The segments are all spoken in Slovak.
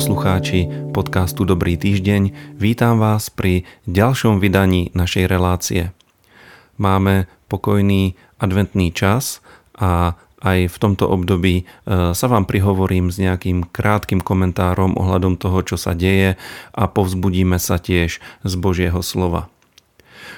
poslucháči podcastu Dobrý týždeň. Vítam vás pri ďalšom vydaní našej relácie. Máme pokojný adventný čas a aj v tomto období e, sa vám prihovorím s nejakým krátkým komentárom ohľadom toho, čo sa deje a povzbudíme sa tiež z Božieho slova.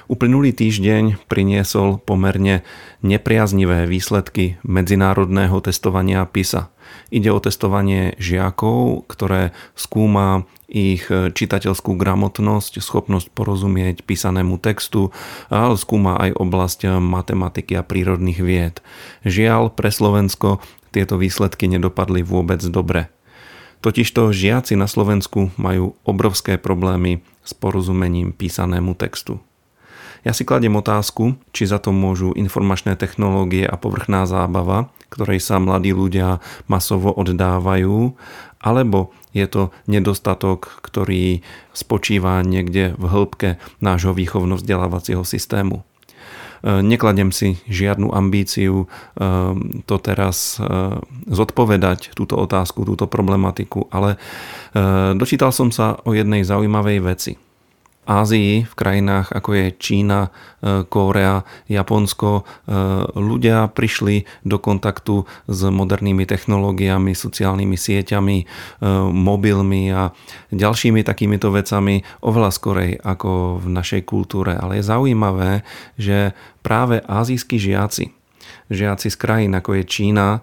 Uplynulý týždeň priniesol pomerne nepriaznivé výsledky medzinárodného testovania PISA. Ide o testovanie žiakov, ktoré skúma ich čitateľskú gramotnosť, schopnosť porozumieť písanému textu, ale skúma aj oblasť matematiky a prírodných vied. Žiaľ, pre Slovensko tieto výsledky nedopadli vôbec dobre. Totižto žiaci na Slovensku majú obrovské problémy s porozumením písanému textu. Ja si kladiem otázku, či za to môžu informačné technológie a povrchná zábava, ktorej sa mladí ľudia masovo oddávajú, alebo je to nedostatok, ktorý spočíva niekde v hĺbke nášho výchovno-vzdelávacieho systému. E, nekladem si žiadnu ambíciu e, to teraz e, zodpovedať, túto otázku, túto problematiku, ale dočítal som sa o jednej zaujímavej veci. Ázii, v krajinách ako je Čína, e, Kórea, Japonsko, e, ľudia prišli do kontaktu s modernými technológiami, sociálnymi sieťami, e, mobilmi a ďalšími takýmito vecami oveľa skorej ako v našej kultúre. Ale je zaujímavé, že práve azijskí žiaci, žiaci z krajín ako je Čína,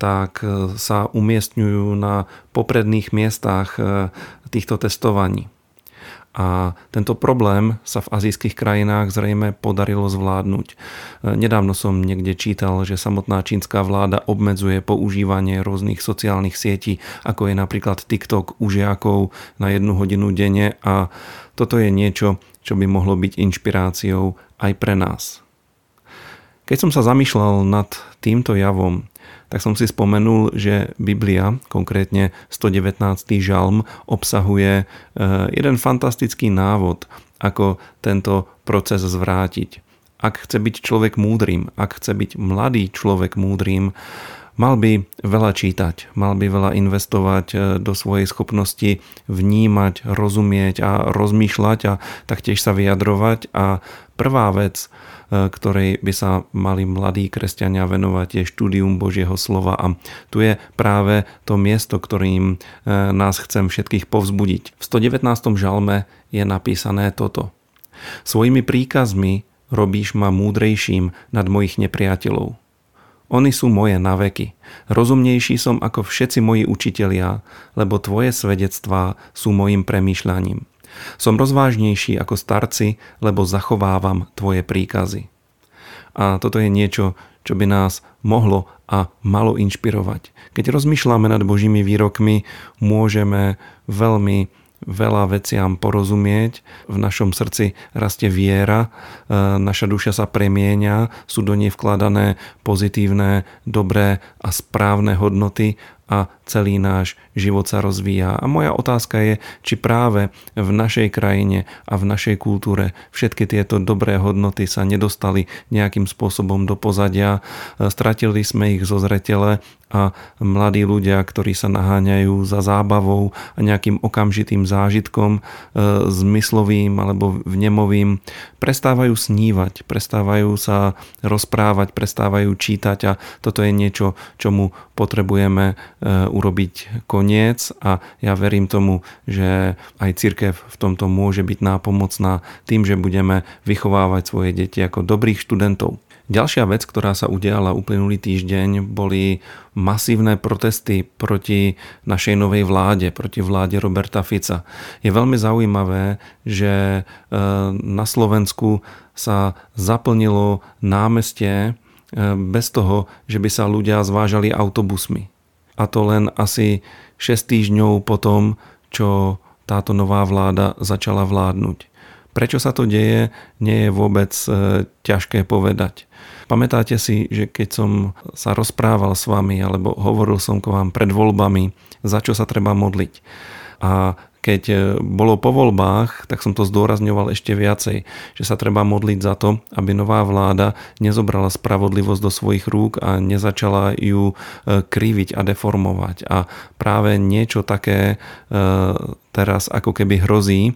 tak sa umiestňujú na popredných miestach týchto testovaní. A tento problém sa v azijských krajinách zrejme podarilo zvládnuť. Nedávno som niekde čítal, že samotná čínska vláda obmedzuje používanie rôznych sociálnych sietí, ako je napríklad TikTok u žiakov na jednu hodinu denne a toto je niečo, čo by mohlo byť inšpiráciou aj pre nás. Keď som sa zamýšľal nad týmto javom, tak som si spomenul, že Biblia, konkrétne 119. žalm, obsahuje e, jeden fantastický návod, ako tento proces zvrátiť. Ak chce byť človek múdrym, ak chce byť mladý človek múdrym, mal by veľa čítať, mal by veľa investovať e, do svojej schopnosti vnímať, rozumieť a rozmýšľať a taktiež sa vyjadrovať. A prvá vec, E, ktorej by sa mali mladí kresťania venovať, je štúdium Božieho slova. A tu je práve to miesto, ktorým e, nás chcem všetkých povzbudiť. V 119. žalme je napísané toto. Svojimi príkazmi robíš ma múdrejším nad mojich nepriateľov. Oni sú moje naveky. Rozumnejší som ako všetci moji učitelia, lebo tvoje svedectvá sú mojim premýšľaním. Som rozvážnejší ako starci, lebo zachovávam tvoje príkazy. A toto je niečo, čo by nás mohlo a malo inšpirovať. Keď rozmýšľame nad Božími výrokmi, môžeme veľmi veľa veciam porozumieť, v našom srdci rastie viera, e, naša duša sa premieňa, sú do nej vkladané pozitívne, dobré a správne hodnoty a celý náš život sa rozvíja. A moja otázka je, či práve v našej krajine a v našej kultúre všetky tieto dobré hodnoty sa nedostali nejakým spôsobom do pozadia, stratili sme ich zo zretele a mladí ľudia, ktorí sa naháňajú za zábavou a nejakým okamžitým zážitkom, e, zmyslovým alebo vnemovým, prestávajú snívať, prestávajú sa rozprávať, prestávajú čítať a toto je niečo, čomu potrebujeme urobiť koniec a ja verím tomu, že aj církev v tomto môže byť nápomocná tým, že budeme vychovávať svoje deti ako dobrých študentov. Ďalšia vec, ktorá sa udiala uplynulý týždeň, boli masívne protesty proti našej novej vláde, proti vláde Roberta Fica. Je veľmi zaujímavé, že eh, na Slovensku sa zaplnilo námestie eh, bez toho, že by sa ľudia zvážali autobusmi a to len asi 6 týždňov po tom, čo táto nová vláda začala vládnuť. Prečo sa to deje, nie je vôbec e, ťažké povedať. Pamätáte si, že keď som sa rozprával s vami alebo hovoril som k vám pred voľbami, za čo sa treba modliť. A keď e, bolo po voľbách, tak som to zdôrazňoval ešte viacej, že sa treba modliť za to, aby nová vláda nezobrala spravodlivosť do svojich rúk a nezačala ju e, kriviť a deformovať. A práve niečo také e, teraz ako keby hrozí,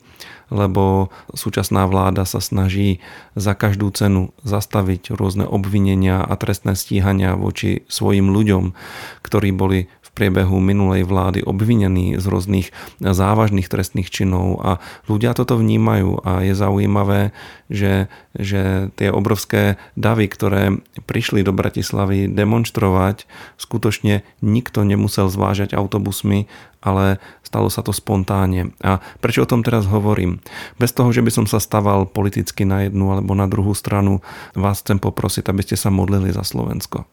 lebo súčasná vláda sa snaží za každú cenu zastaviť rôzne obvinenia a trestné stíhania voči svojim ľuďom, ktorí boli priebehu minulej vlády obvinení z rôznych závažných trestných činov a ľudia toto vnímajú a je zaujímavé, že, že tie obrovské davy, ktoré prišli do Bratislavy demonstrovať, skutočne nikto nemusel zvážať autobusmi, ale stalo sa to spontánne. A prečo o tom teraz hovorím? Bez toho, že by som sa staval politicky na jednu alebo na druhú stranu, vás chcem poprosiť, aby ste sa modlili za Slovensko.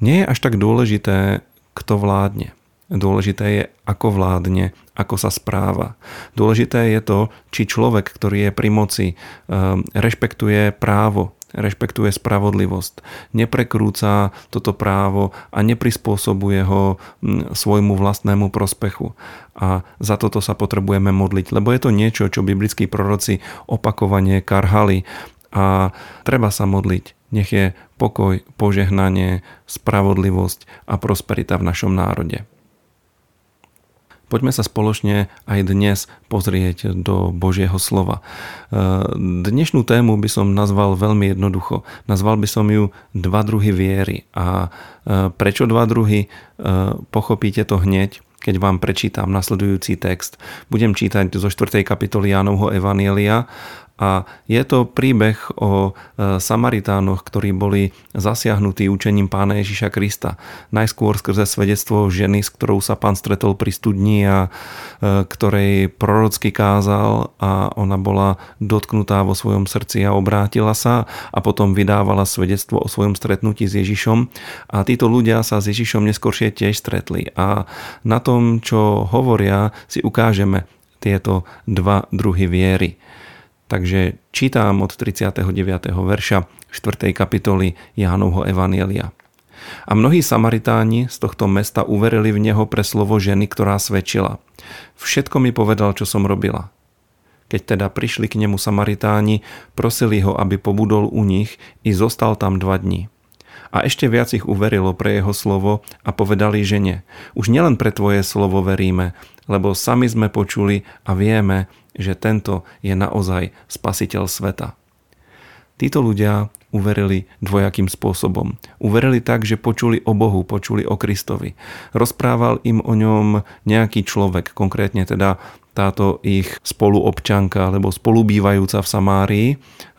Nie je až tak dôležité, kto vládne. Dôležité je, ako vládne, ako sa správa. Dôležité je to, či človek, ktorý je pri moci, ehm, rešpektuje právo, rešpektuje spravodlivosť, neprekrúca toto právo a neprispôsobuje ho hm, svojmu vlastnému prospechu. A za toto sa potrebujeme modliť, lebo je to niečo, čo biblickí proroci opakovane karhali a treba sa modliť nech je pokoj, požehnanie, spravodlivosť a prosperita v našom národe. Poďme sa spoločne aj dnes pozrieť do Božieho slova. E, dnešnú tému by som nazval veľmi jednoducho. Nazval by som ju dva druhy viery. A e, prečo dva druhy? E, pochopíte to hneď, keď vám prečítam nasledujúci text. Budem čítať zo 4. kapitoly Jánovho Evanielia a je to príbeh o e, Samaritánoch, ktorí boli zasiahnutí učením pána Ježiša Krista. Najskôr skrze svedectvo ženy, s ktorou sa pán stretol pri studni a e, ktorej prorocky kázal a ona bola dotknutá vo svojom srdci a obrátila sa a potom vydávala svedectvo o svojom stretnutí s Ježišom. A títo ľudia sa s Ježišom neskôršie tiež stretli. A na tom, čo hovoria, si ukážeme tieto dva druhy viery. Takže čítam od 39. verša 4. kapitoly Jánovho Evanielia. A mnohí Samaritáni z tohto mesta uverili v neho pre slovo ženy, ktorá svedčila. Všetko mi povedal, čo som robila. Keď teda prišli k nemu Samaritáni, prosili ho, aby pobudol u nich i zostal tam dva dní. A ešte viac ich uverilo pre jeho slovo a povedali žene, už nielen pre tvoje slovo veríme, lebo sami sme počuli a vieme, že tento je naozaj spasiteľ sveta. Títo ľudia uverili dvojakým spôsobom. Uverili tak, že počuli o Bohu, počuli o Kristovi. Rozprával im o ňom nejaký človek, konkrétne teda táto ich spoluobčanka alebo spolubývajúca v Samárii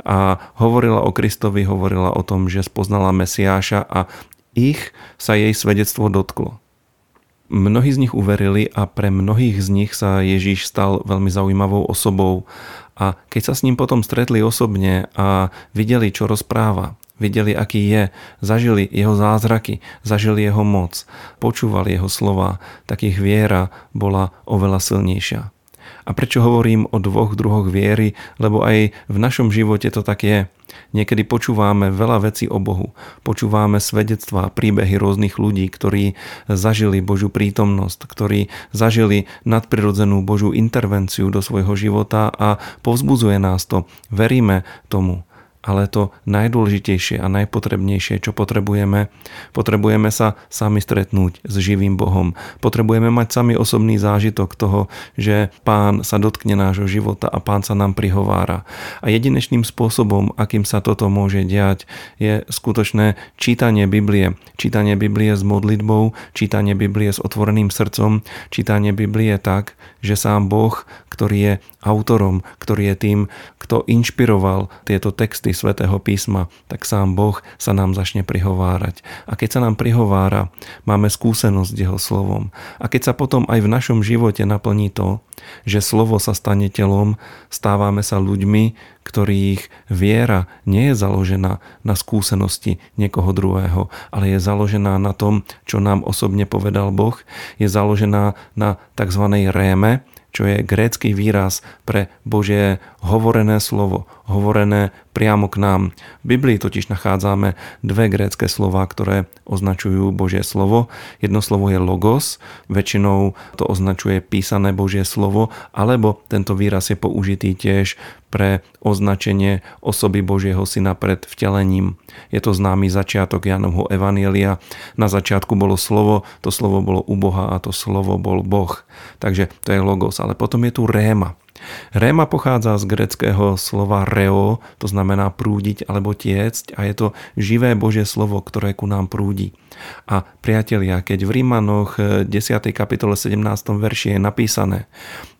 a hovorila o Kristovi, hovorila o tom, že spoznala Mesiáša a ich sa jej svedectvo dotklo. Mnohí z nich uverili a pre mnohých z nich sa Ježíš stal veľmi zaujímavou osobou a keď sa s ním potom stretli osobne a videli, čo rozpráva, videli, aký je, zažili jeho zázraky, zažili jeho moc, počúvali jeho slova, tak ich viera bola oveľa silnejšia. A prečo hovorím o dvoch druhoch viery? Lebo aj v našom živote to tak je. Niekedy počúvame veľa vecí o Bohu. Počúvame svedectvá, príbehy rôznych ľudí, ktorí zažili Božiu prítomnosť, ktorí zažili nadprirodzenú Božiu intervenciu do svojho života a povzbudzuje nás to. Veríme tomu ale to najdôležitejšie a najpotrebnejšie, čo potrebujeme, potrebujeme sa sami stretnúť s živým Bohom. Potrebujeme mať sami osobný zážitok toho, že Pán sa dotkne nášho života a Pán sa nám prihovára. A jedinečným spôsobom, akým sa toto môže diať, je skutočné čítanie Biblie. Čítanie Biblie s modlitbou, čítanie Biblie s otvoreným srdcom, čítanie Biblie tak, že sám Boh, ktorý je autorom, ktorý je tým, kto inšpiroval tieto texty svätého písma, tak sám Boh sa nám začne prihovárať. A keď sa nám prihovára, máme skúsenosť s jeho slovom. A keď sa potom aj v našom živote naplní to, že slovo sa stane telom, stávame sa ľuďmi, ktorých viera nie je založená na skúsenosti niekoho druhého, ale je založená na tom, čo nám osobne povedal Boh, je založená na tzv. réme, čo je grécky výraz pre Božie hovorené slovo, hovorené priamo k nám. V Biblii totiž nachádzame dve grécké slova, ktoré označujú Božie slovo. Jedno slovo je logos, väčšinou to označuje písané Božie slovo, alebo tento výraz je použitý tiež pre označenie osoby Božieho syna pred vtelením. Je to známy začiatok Janovho Evanielia. Na začiatku bolo slovo, to slovo bolo u Boha a to slovo bol Boh. Takže to je logos. Ale potom je tu réma. Réma pochádza z greckého slova reo, to znamená prúdiť alebo tiecť a je to živé Božie slovo, ktoré ku nám prúdi. A priatelia, keď v Rímanoch 10. kapitole 17. verši je napísané,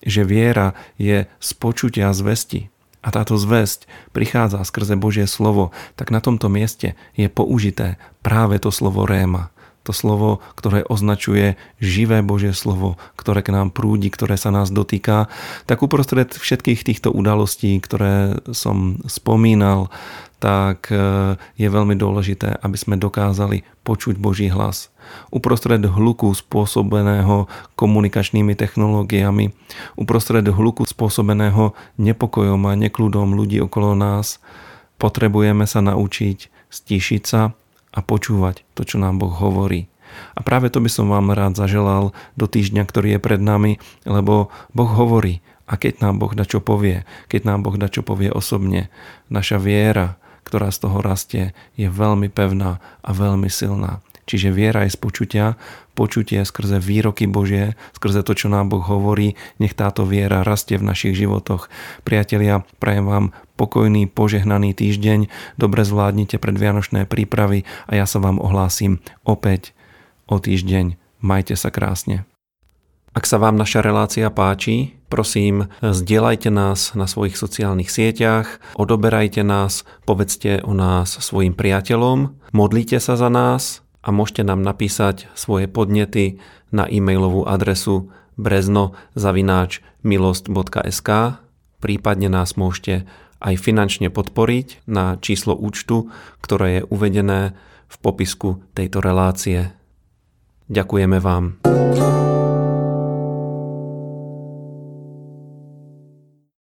že viera je z počutia zvesti, a táto zväzť prichádza skrze Božie slovo, tak na tomto mieste je použité práve to slovo réma. To slovo, ktoré označuje živé Božie slovo, ktoré k nám prúdi, ktoré sa nás dotýka, tak uprostred všetkých týchto udalostí, ktoré som spomínal, tak e, je veľmi dôležité, aby sme dokázali počuť Boží hlas. Uprostred hluku spôsobeného komunikačnými technológiami, uprostred hluku spôsobeného nepokojom a nekľudom ľudí okolo nás, potrebujeme sa naučiť stíšiť sa a počúvať to, čo nám Boh hovorí. A práve to by som vám rád zaželal do týždňa, ktorý je pred nami, lebo Boh hovorí a keď nám Boh da čo povie, keď nám Boh da čo povie osobne, naša viera, ktorá z toho rastie, je veľmi pevná a veľmi silná. Čiže viera je z počutia, počutie skrze výroky Božie, skrze to, čo nám Boh hovorí, nech táto viera rastie v našich životoch. Priatelia, prajem vám pokojný, požehnaný týždeň, dobre zvládnite predvianočné prípravy a ja sa vám ohlásim opäť o týždeň. Majte sa krásne. Ak sa vám naša relácia páči, prosím, zdieľajte nás na svojich sociálnych sieťach, odoberajte nás, povedzte o nás svojim priateľom, modlite sa za nás a môžete nám napísať svoje podnety na e-mailovú adresu brezno.milost.sk prípadne nás môžete aj finančne podporiť na číslo účtu, ktoré je uvedené v popisku tejto relácie. Ďakujeme vám.